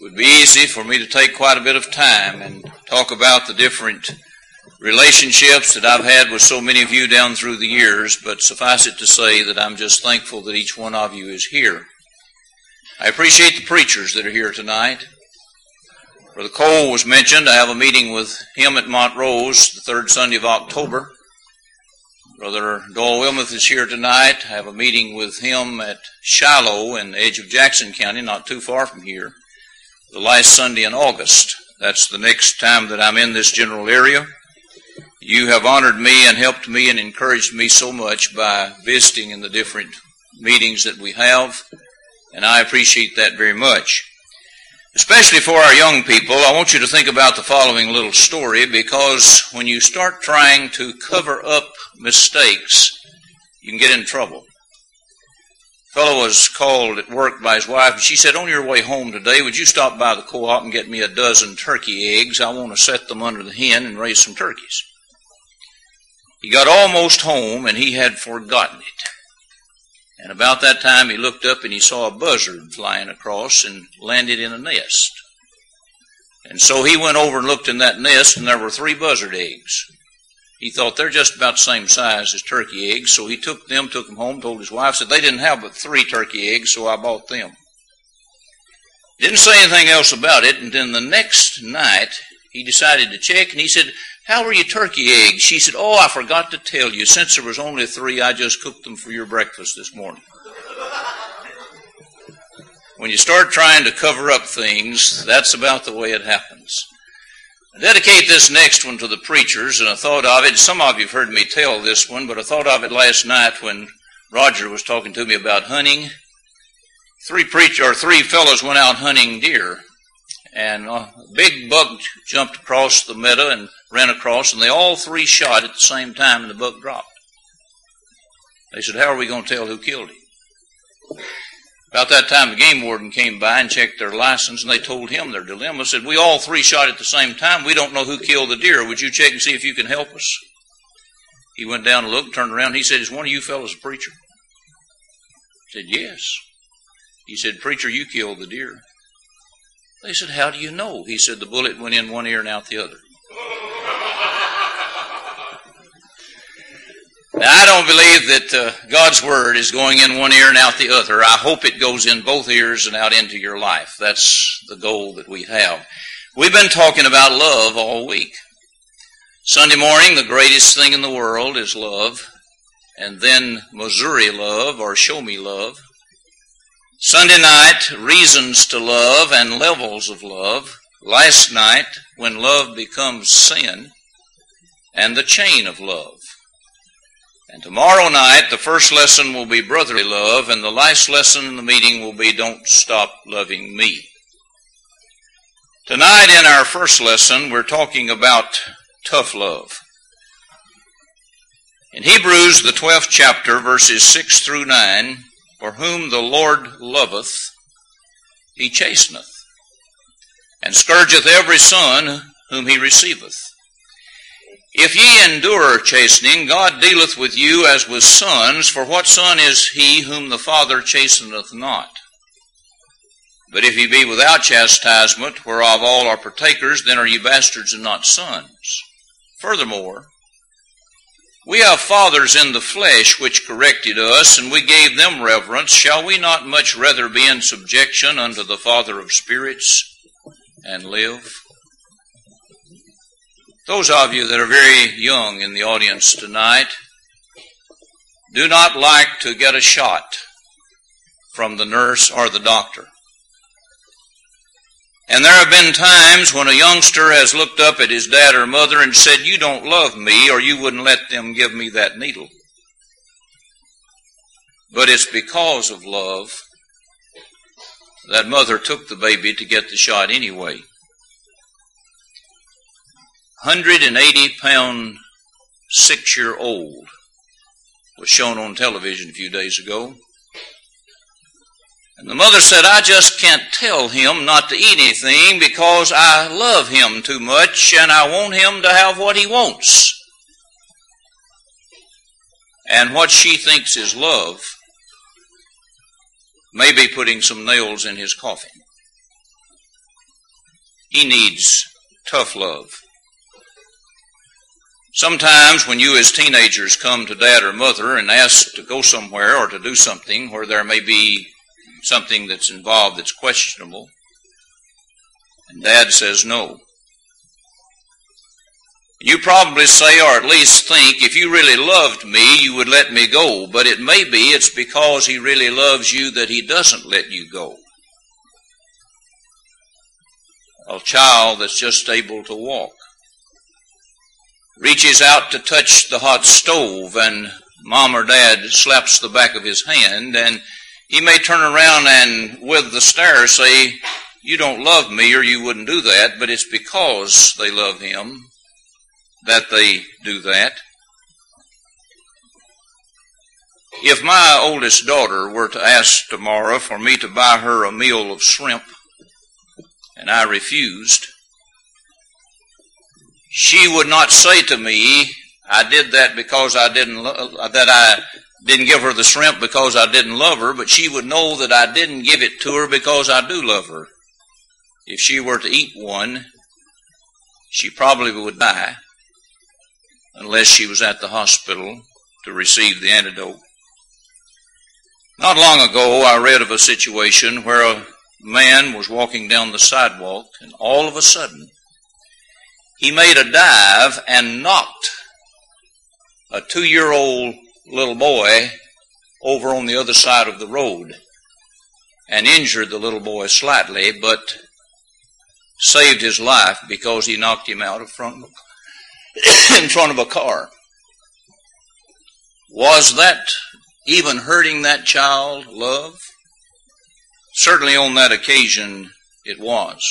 would be easy for me to take quite a bit of time and talk about the different relationships that I've had with so many of you down through the years, but suffice it to say that I'm just thankful that each one of you is here. I appreciate the preachers that are here tonight. Brother Cole was mentioned. I have a meeting with him at Montrose the third Sunday of October. Brother Doyle Wilmoth is here tonight. I have a meeting with him at Shiloh in the edge of Jackson County, not too far from here, the last Sunday in August. That's the next time that I'm in this general area. You have honored me and helped me and encouraged me so much by visiting in the different meetings that we have, and I appreciate that very much. Especially for our young people, I want you to think about the following little story because when you start trying to cover up mistakes, you can get in trouble. A fellow was called at work by his wife, and she said, On your way home today, would you stop by the co op and get me a dozen turkey eggs? I want to set them under the hen and raise some turkeys. He got almost home and he had forgotten it. And about that time he looked up and he saw a buzzard flying across and landed in a nest. And so he went over and looked in that nest and there were three buzzard eggs. He thought they're just about the same size as turkey eggs, so he took them, took them home, told his wife, said they didn't have but three turkey eggs, so I bought them. Didn't say anything else about it, and then the next night he decided to check, and he said, how are your turkey eggs? She said, Oh, I forgot to tell you. Since there was only three, I just cooked them for your breakfast this morning. when you start trying to cover up things, that's about the way it happens. I dedicate this next one to the preachers, and I thought of it. Some of you have heard me tell this one, but I thought of it last night when Roger was talking to me about hunting. Three preacher or three fellows went out hunting deer, and a big buck jumped across the meadow and ran across, and they all three shot at the same time, and the buck dropped. They said, How are we going to tell who killed him? About that time, the game warden came by and checked their license, and they told him their dilemma. Said, We all three shot at the same time. We don't know who killed the deer. Would you check and see if you can help us? He went down and looked, turned around. He said, Is one of you fellows a preacher? I said, Yes. He said, Preacher, you killed the deer. They said, How do you know? He said, The bullet went in one ear and out the other. Now, I don't believe that uh, God's Word is going in one ear and out the other. I hope it goes in both ears and out into your life. That's the goal that we have. We've been talking about love all week. Sunday morning, the greatest thing in the world is love, and then Missouri love or show me love. Sunday night, reasons to love and levels of love. Last night, when love becomes sin, and the chain of love. And tomorrow night, the first lesson will be brotherly love, and the last lesson in the meeting will be don't stop loving me. Tonight, in our first lesson, we're talking about tough love. In Hebrews, the 12th chapter, verses 6 through 9, for whom the Lord loveth, he chasteneth, and scourgeth every son whom he receiveth. If ye endure chastening, God dealeth with you as with sons, for what son is he whom the Father chasteneth not? But if ye be without chastisement, whereof all are partakers, then are ye bastards and not sons. Furthermore, we have fathers in the flesh which corrected us, and we gave them reverence. Shall we not much rather be in subjection unto the Father of spirits and live? Those of you that are very young in the audience tonight do not like to get a shot from the nurse or the doctor. And there have been times when a youngster has looked up at his dad or mother and said, You don't love me, or you wouldn't let them give me that needle. But it's because of love that mother took the baby to get the shot anyway. 180 pound six year old was shown on television a few days ago. And the mother said, I just can't tell him not to eat anything because I love him too much and I want him to have what he wants. And what she thinks is love may be putting some nails in his coffin. he needs tough love. Sometimes when you as teenagers come to dad or mother and ask to go somewhere or to do something where there may be something that's involved that's questionable, and dad says no. You probably say, or at least think, if you really loved me, you would let me go. But it may be it's because he really loves you that he doesn't let you go. A child that's just able to walk reaches out to touch the hot stove and mom or dad slaps the back of his hand and he may turn around and with the stare say, you don't love me or you wouldn't do that, but it's because they love him that they do that. If my oldest daughter were to ask tomorrow for me to buy her a meal of shrimp, and I refused, she would not say to me, I did that because I didn't, lo- uh, that I didn't give her the shrimp because I didn't love her, but she would know that I didn't give it to her because I do love her. If she were to eat one, she probably would die unless she was at the hospital to receive the antidote. Not long ago, I read of a situation where a man was walking down the sidewalk and all of a sudden he made a dive and knocked a two year old little boy over on the other side of the road and injured the little boy slightly, but saved his life because he knocked him out in front of a car. Was that even hurting that child love? Certainly on that occasion it was.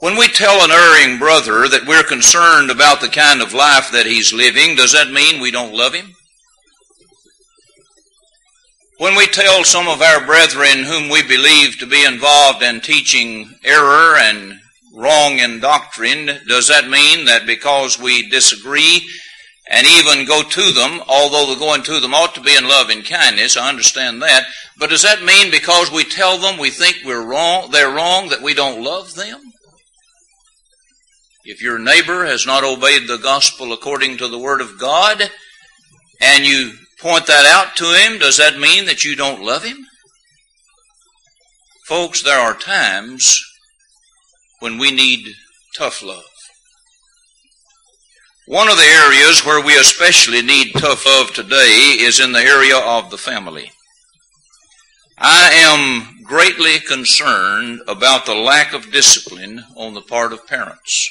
When we tell an erring brother that we're concerned about the kind of life that he's living, does that mean we don't love him? When we tell some of our brethren whom we believe to be involved in teaching error and wrong in doctrine, does that mean that because we disagree and even go to them, although the going to them ought to be in love and kindness, I understand that, but does that mean because we tell them we think we're wrong, they're wrong, that we don't love them? If your neighbor has not obeyed the gospel according to the word of God, and you point that out to him, does that mean that you don't love him? Folks, there are times when we need tough love. One of the areas where we especially need tough love today is in the area of the family. I am greatly concerned about the lack of discipline on the part of parents.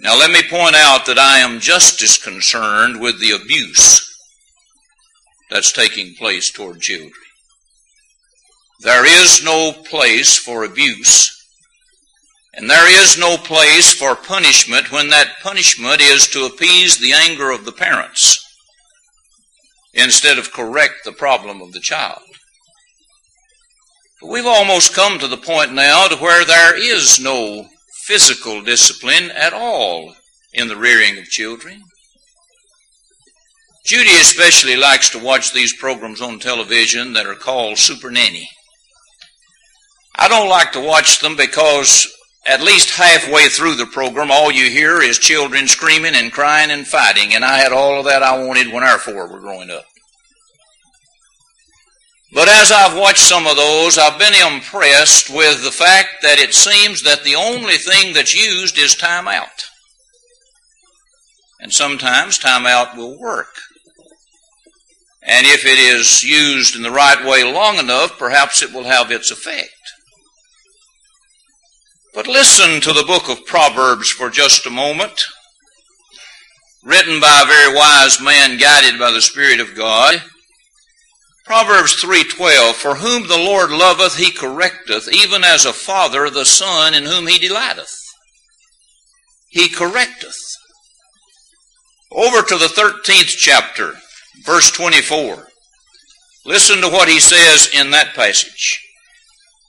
Now let me point out that I am just as concerned with the abuse that's taking place toward children. There is no place for abuse and there is no place for punishment when that punishment is to appease the anger of the parents instead of correct the problem of the child. We've almost come to the point now to where there is no physical discipline at all in the rearing of children. Judy especially likes to watch these programs on television that are called Super Nanny. I don't like to watch them because at least halfway through the program, all you hear is children screaming and crying and fighting, and I had all of that I wanted when our four were growing up. But as I've watched some of those, I've been impressed with the fact that it seems that the only thing that's used is time out. And sometimes time out will work. And if it is used in the right way long enough, perhaps it will have its effect. But listen to the book of Proverbs for just a moment. Written by a very wise man guided by the Spirit of God. Proverbs 3:12 For whom the Lord loveth he correcteth even as a father the son in whom he delighteth. He correcteth. Over to the 13th chapter, verse 24. Listen to what he says in that passage.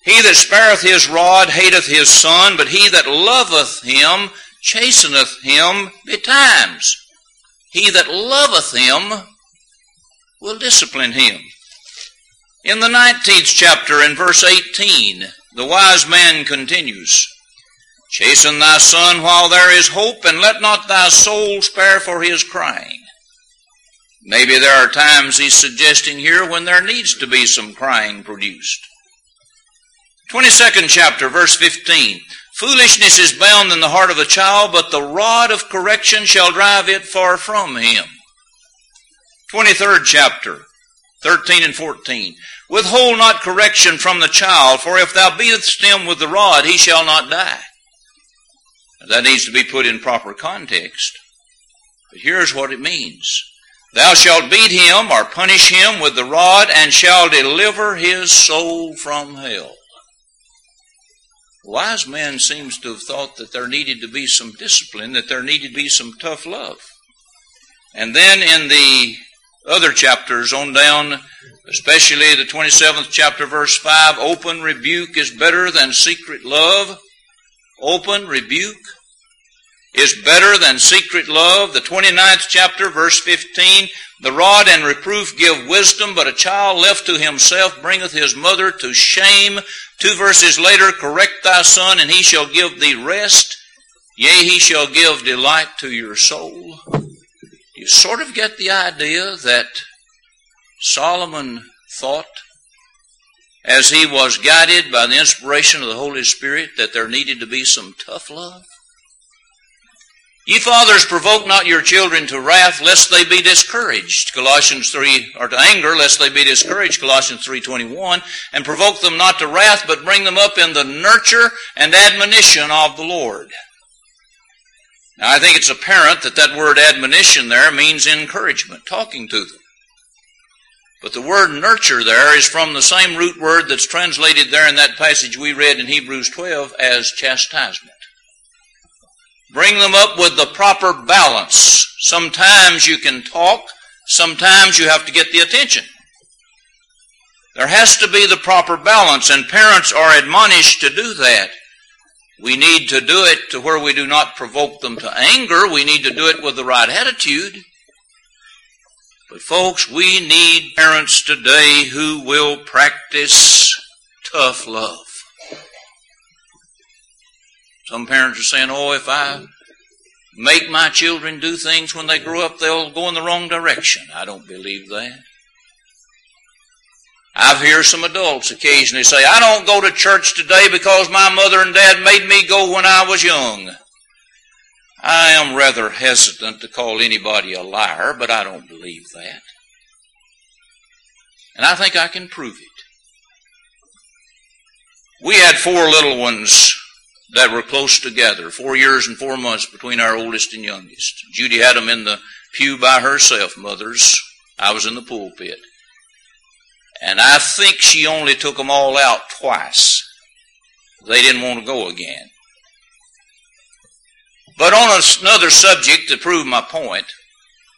He that spareth his rod hateth his son, but he that loveth him chasteneth him betimes. He that loveth him will discipline him. In the 19th chapter, in verse 18, The wise man continues, Chasten thy son while there is hope, and let not thy soul spare for his crying. Maybe there are times he's suggesting here when there needs to be some crying produced. 22nd chapter, verse 15. Foolishness is bound in the heart of a child, but the rod of correction shall drive it far from him. 23rd chapter, 13 and 14. Withhold not correction from the child, for if thou beatest him with the rod, he shall not die. That needs to be put in proper context. But here's what it means. Thou shalt beat him or punish him with the rod and shall deliver his soul from hell. wise man seems to have thought that there needed to be some discipline, that there needed to be some tough love. And then in the other chapters on down, especially the 27th chapter, verse 5, open rebuke is better than secret love. Open rebuke is better than secret love. The 29th chapter, verse 15, the rod and reproof give wisdom, but a child left to himself bringeth his mother to shame. Two verses later, correct thy son, and he shall give thee rest. Yea, he shall give delight to your soul. You sort of get the idea that Solomon thought, as he was guided by the inspiration of the Holy Spirit, that there needed to be some tough love. Ye fathers, provoke not your children to wrath, lest they be discouraged. Colossians 3, or to anger, lest they be discouraged. Colossians 3.21. And provoke them not to wrath, but bring them up in the nurture and admonition of the Lord. Now, I think it's apparent that that word admonition there means encouragement, talking to them. But the word nurture there is from the same root word that's translated there in that passage we read in Hebrews 12 as chastisement. Bring them up with the proper balance. Sometimes you can talk, sometimes you have to get the attention. There has to be the proper balance, and parents are admonished to do that. We need to do it to where we do not provoke them to anger. We need to do it with the right attitude. But folks, we need parents today who will practice tough love. Some parents are saying, oh, if I make my children do things when they grow up, they'll go in the wrong direction. I don't believe that. I've heard some adults occasionally say, I don't go to church today because my mother and dad made me go when I was young. I am rather hesitant to call anybody a liar, but I don't believe that. And I think I can prove it. We had four little ones that were close together, four years and four months between our oldest and youngest. Judy had them in the pew by herself, mothers. I was in the pulpit. And I think she only took them all out twice. They didn't want to go again. But on another subject to prove my point,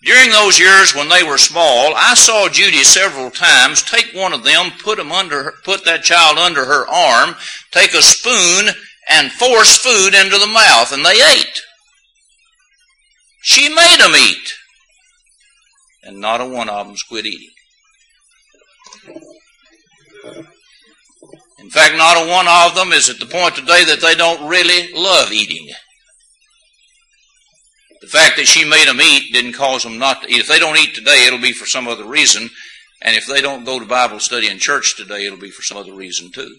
during those years when they were small, I saw Judy several times take one of them, put them under, put that child under her arm, take a spoon and force food into the mouth, and they ate. She made them eat, and not a one of them quit eating. In fact, not a one of them is at the point today that they don't really love eating. The fact that she made them eat didn't cause them not to eat. If they don't eat today, it'll be for some other reason. And if they don't go to Bible study in church today, it'll be for some other reason too.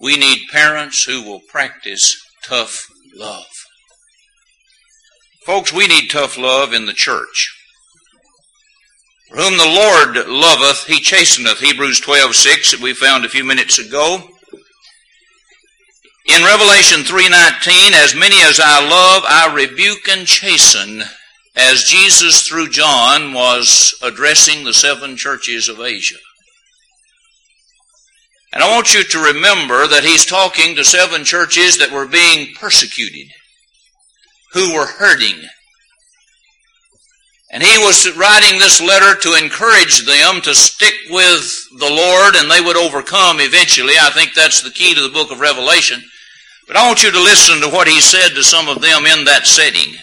We need parents who will practice tough love. Folks, we need tough love in the church. Whom the Lord loveth, he chasteneth. Hebrews 12, 6 that we found a few minutes ago. In Revelation 3.19, as many as I love, I rebuke and chasten, as Jesus through John was addressing the seven churches of Asia. And I want you to remember that he's talking to seven churches that were being persecuted, who were hurting, and he was writing this letter to encourage them to stick with the Lord and they would overcome eventually. I think that's the key to the book of Revelation. But I want you to listen to what he said to some of them in that setting.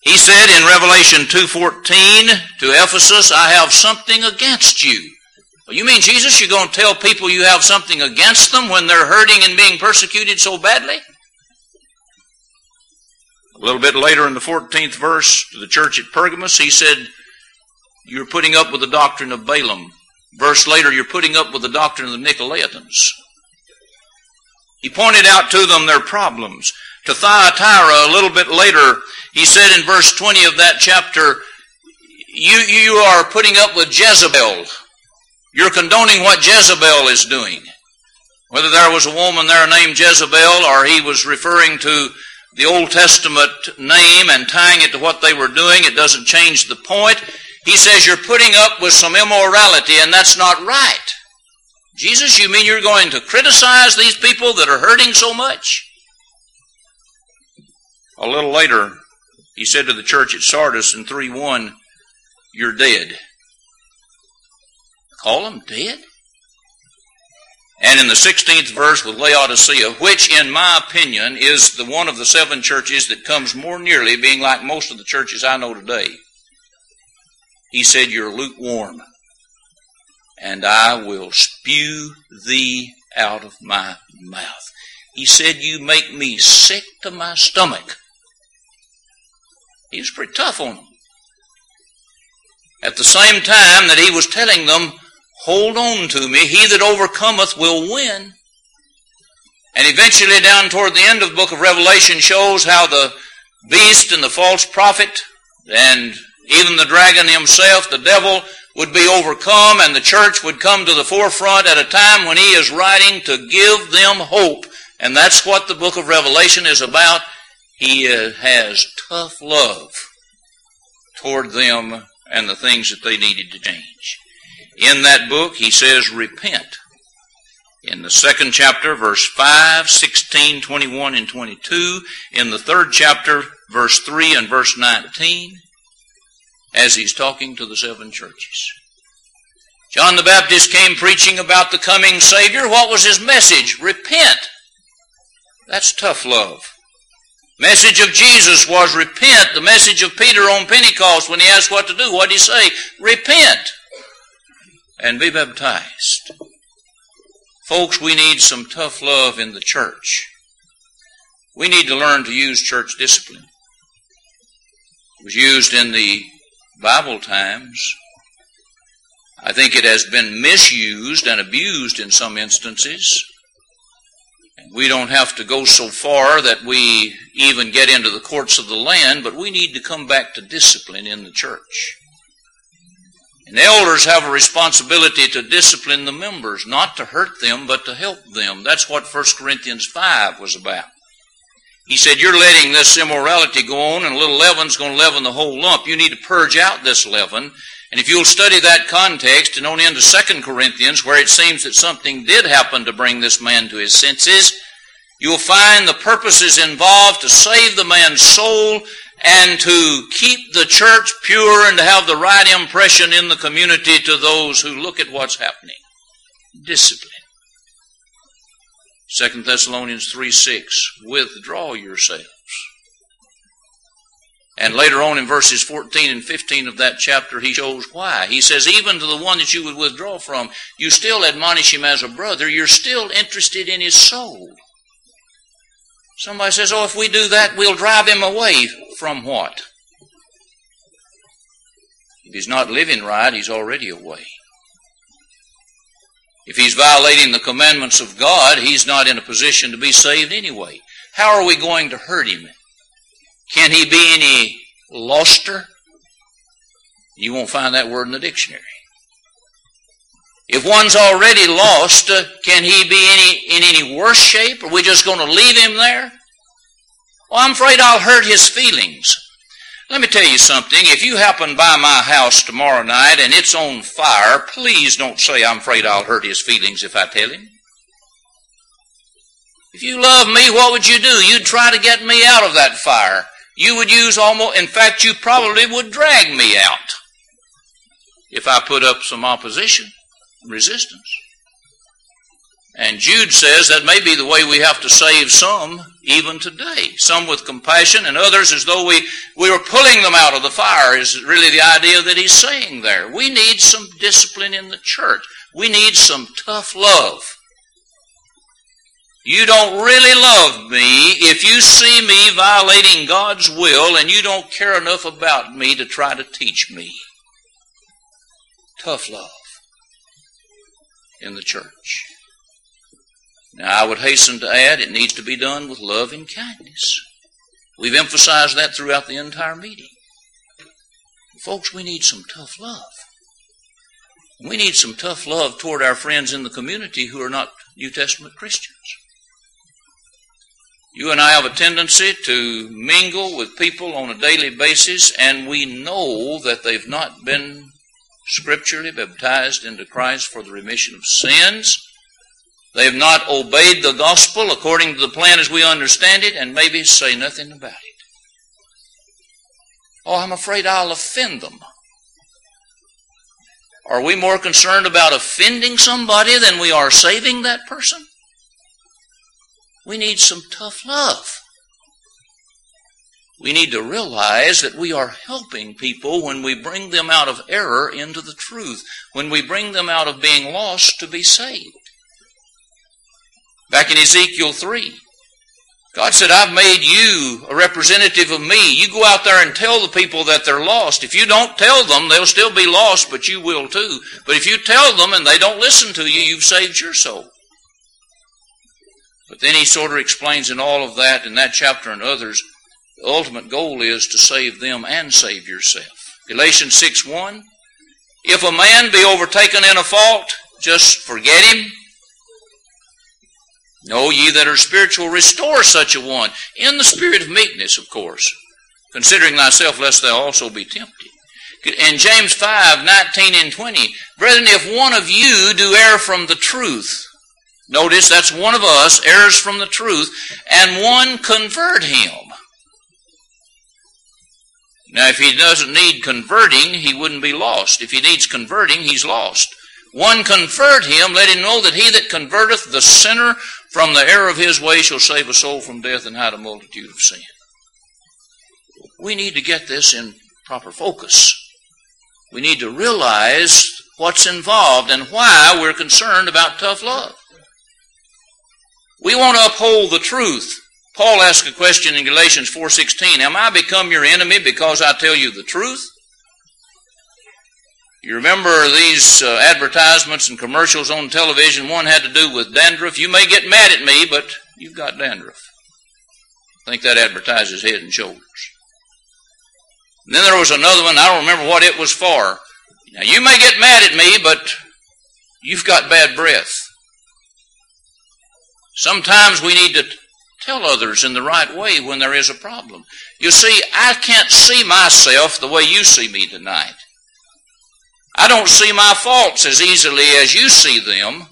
He said in Revelation 2.14 to Ephesus, I have something against you. Well, you mean, Jesus, you're going to tell people you have something against them when they're hurting and being persecuted so badly? A little bit later in the 14th verse to the church at Pergamos, he said, You're putting up with the doctrine of Balaam. Verse later, you're putting up with the doctrine of the Nicolaitans. He pointed out to them their problems. To Thyatira, a little bit later, he said in verse 20 of that chapter, you, you are putting up with Jezebel. You're condoning what Jezebel is doing. Whether there was a woman there named Jezebel or he was referring to the Old Testament name and tying it to what they were doing, it doesn't change the point. He says you're putting up with some immorality and that's not right. Jesus, you mean you're going to criticize these people that are hurting so much? A little later, he said to the church at Sardis in 3 1, You're dead. Call them dead? And in the 16th verse with Laodicea, which in my opinion is the one of the seven churches that comes more nearly being like most of the churches I know today, he said, You're lukewarm and I will spew thee out of my mouth. He said, You make me sick to my stomach. He was pretty tough on them. At the same time that he was telling them, Hold on to me, he that overcometh will win. And eventually, down toward the end of the book of Revelation, shows how the beast and the false prophet and even the dragon himself, the devil, would be overcome and the church would come to the forefront at a time when he is writing to give them hope. And that's what the book of Revelation is about. He uh, has tough love toward them and the things that they needed to change. In that book, he says, repent. In the second chapter, verse 5, 16, 21, and 22. In the third chapter, verse 3 and verse 19 as he's talking to the seven churches. John the Baptist came preaching about the coming Savior. What was his message? Repent. That's tough love. Message of Jesus was repent. The message of Peter on Pentecost when he asked what to do, what did he say? Repent and be baptized. Folks, we need some tough love in the church. We need to learn to use church discipline. It was used in the Bible times. I think it has been misused and abused in some instances. We don't have to go so far that we even get into the courts of the land, but we need to come back to discipline in the church. And the elders have a responsibility to discipline the members, not to hurt them, but to help them. That's what 1 Corinthians 5 was about. He said, You're letting this immorality go on, and a little leaven's going to leaven the whole lump. You need to purge out this leaven. And if you'll study that context and on into 2 Corinthians, where it seems that something did happen to bring this man to his senses, you'll find the purposes involved to save the man's soul and to keep the church pure and to have the right impression in the community to those who look at what's happening. Discipline. 2 Thessalonians 3 6, withdraw yourselves. And later on in verses 14 and 15 of that chapter, he shows why. He says, even to the one that you would withdraw from, you still admonish him as a brother. You're still interested in his soul. Somebody says, oh, if we do that, we'll drive him away from what? If he's not living right, he's already away. If he's violating the commandments of God, he's not in a position to be saved anyway. How are we going to hurt him? Can he be any loster? You won't find that word in the dictionary. If one's already lost, uh, can he be any, in any worse shape? Are we just going to leave him there? Well, I'm afraid I'll hurt his feelings. Let me tell you something. If you happen by my house tomorrow night and it's on fire, please don't say I'm afraid I'll hurt his feelings if I tell him. If you love me, what would you do? You'd try to get me out of that fire. You would use almost, in fact, you probably would drag me out if I put up some opposition, resistance. And Jude says that may be the way we have to save some even today. Some with compassion and others as though we, we were pulling them out of the fire is really the idea that he's saying there. We need some discipline in the church. We need some tough love. You don't really love me if you see me violating God's will and you don't care enough about me to try to teach me. Tough love in the church. Now, I would hasten to add it needs to be done with love and kindness. We've emphasized that throughout the entire meeting. Folks, we need some tough love. We need some tough love toward our friends in the community who are not New Testament Christians. You and I have a tendency to mingle with people on a daily basis, and we know that they've not been scripturally baptized into Christ for the remission of sins. They have not obeyed the gospel according to the plan as we understand it, and maybe say nothing about it. Oh, I'm afraid I'll offend them. Are we more concerned about offending somebody than we are saving that person? We need some tough love. We need to realize that we are helping people when we bring them out of error into the truth, when we bring them out of being lost to be saved. Back in Ezekiel 3, God said, I've made you a representative of me. You go out there and tell the people that they're lost. If you don't tell them, they'll still be lost, but you will too. But if you tell them and they don't listen to you, you've saved your soul. But then he sort of explains in all of that, in that chapter and others, the ultimate goal is to save them and save yourself. Galatians 6 1. If a man be overtaken in a fault, just forget him. Know ye that are spiritual, restore such a one, in the spirit of meekness, of course, considering thyself, lest thou also be tempted. In James 5 19 and 20, brethren, if one of you do err from the truth, notice that's one of us, errs from the truth, and one convert him. Now, if he doesn't need converting, he wouldn't be lost. If he needs converting, he's lost. One convert him, let him know that he that converteth the sinner from the error of his way shall save a soul from death and hide a multitude of sin. We need to get this in proper focus. We need to realize what's involved and why we're concerned about tough love. We want to uphold the truth. Paul asked a question in Galatians 4:16, "Am I become your enemy because I tell you the truth?" You remember these uh, advertisements and commercials on television? One had to do with dandruff. You may get mad at me, but you've got dandruff. I think that advertises head and shoulders. And then there was another one, I don't remember what it was for. Now, you may get mad at me, but you've got bad breath. Sometimes we need to tell others in the right way when there is a problem. You see, I can't see myself the way you see me tonight. I don't see my faults as easily as you see them.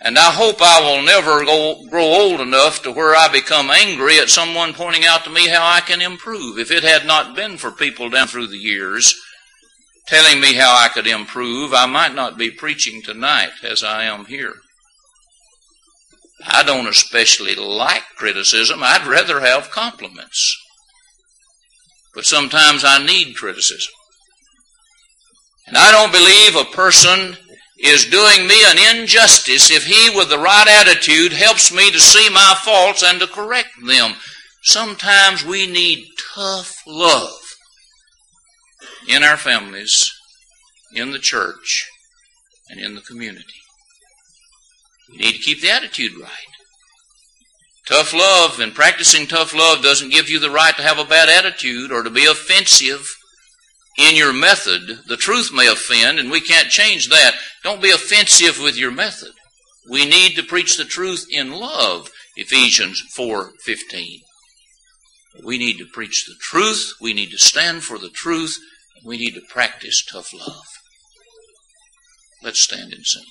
And I hope I will never go, grow old enough to where I become angry at someone pointing out to me how I can improve. If it had not been for people down through the years telling me how I could improve, I might not be preaching tonight as I am here. I don't especially like criticism. I'd rather have compliments. But sometimes I need criticism. And I don't believe a person is doing me an injustice if he, with the right attitude, helps me to see my faults and to correct them. Sometimes we need tough love in our families, in the church, and in the community. You need to keep the attitude right. Tough love and practicing tough love doesn't give you the right to have a bad attitude or to be offensive in your method. The truth may offend, and we can't change that. Don't be offensive with your method. We need to preach the truth in love, Ephesians 4:15. We need to preach the truth, we need to stand for the truth, we need to practice tough love. Let's stand and sing.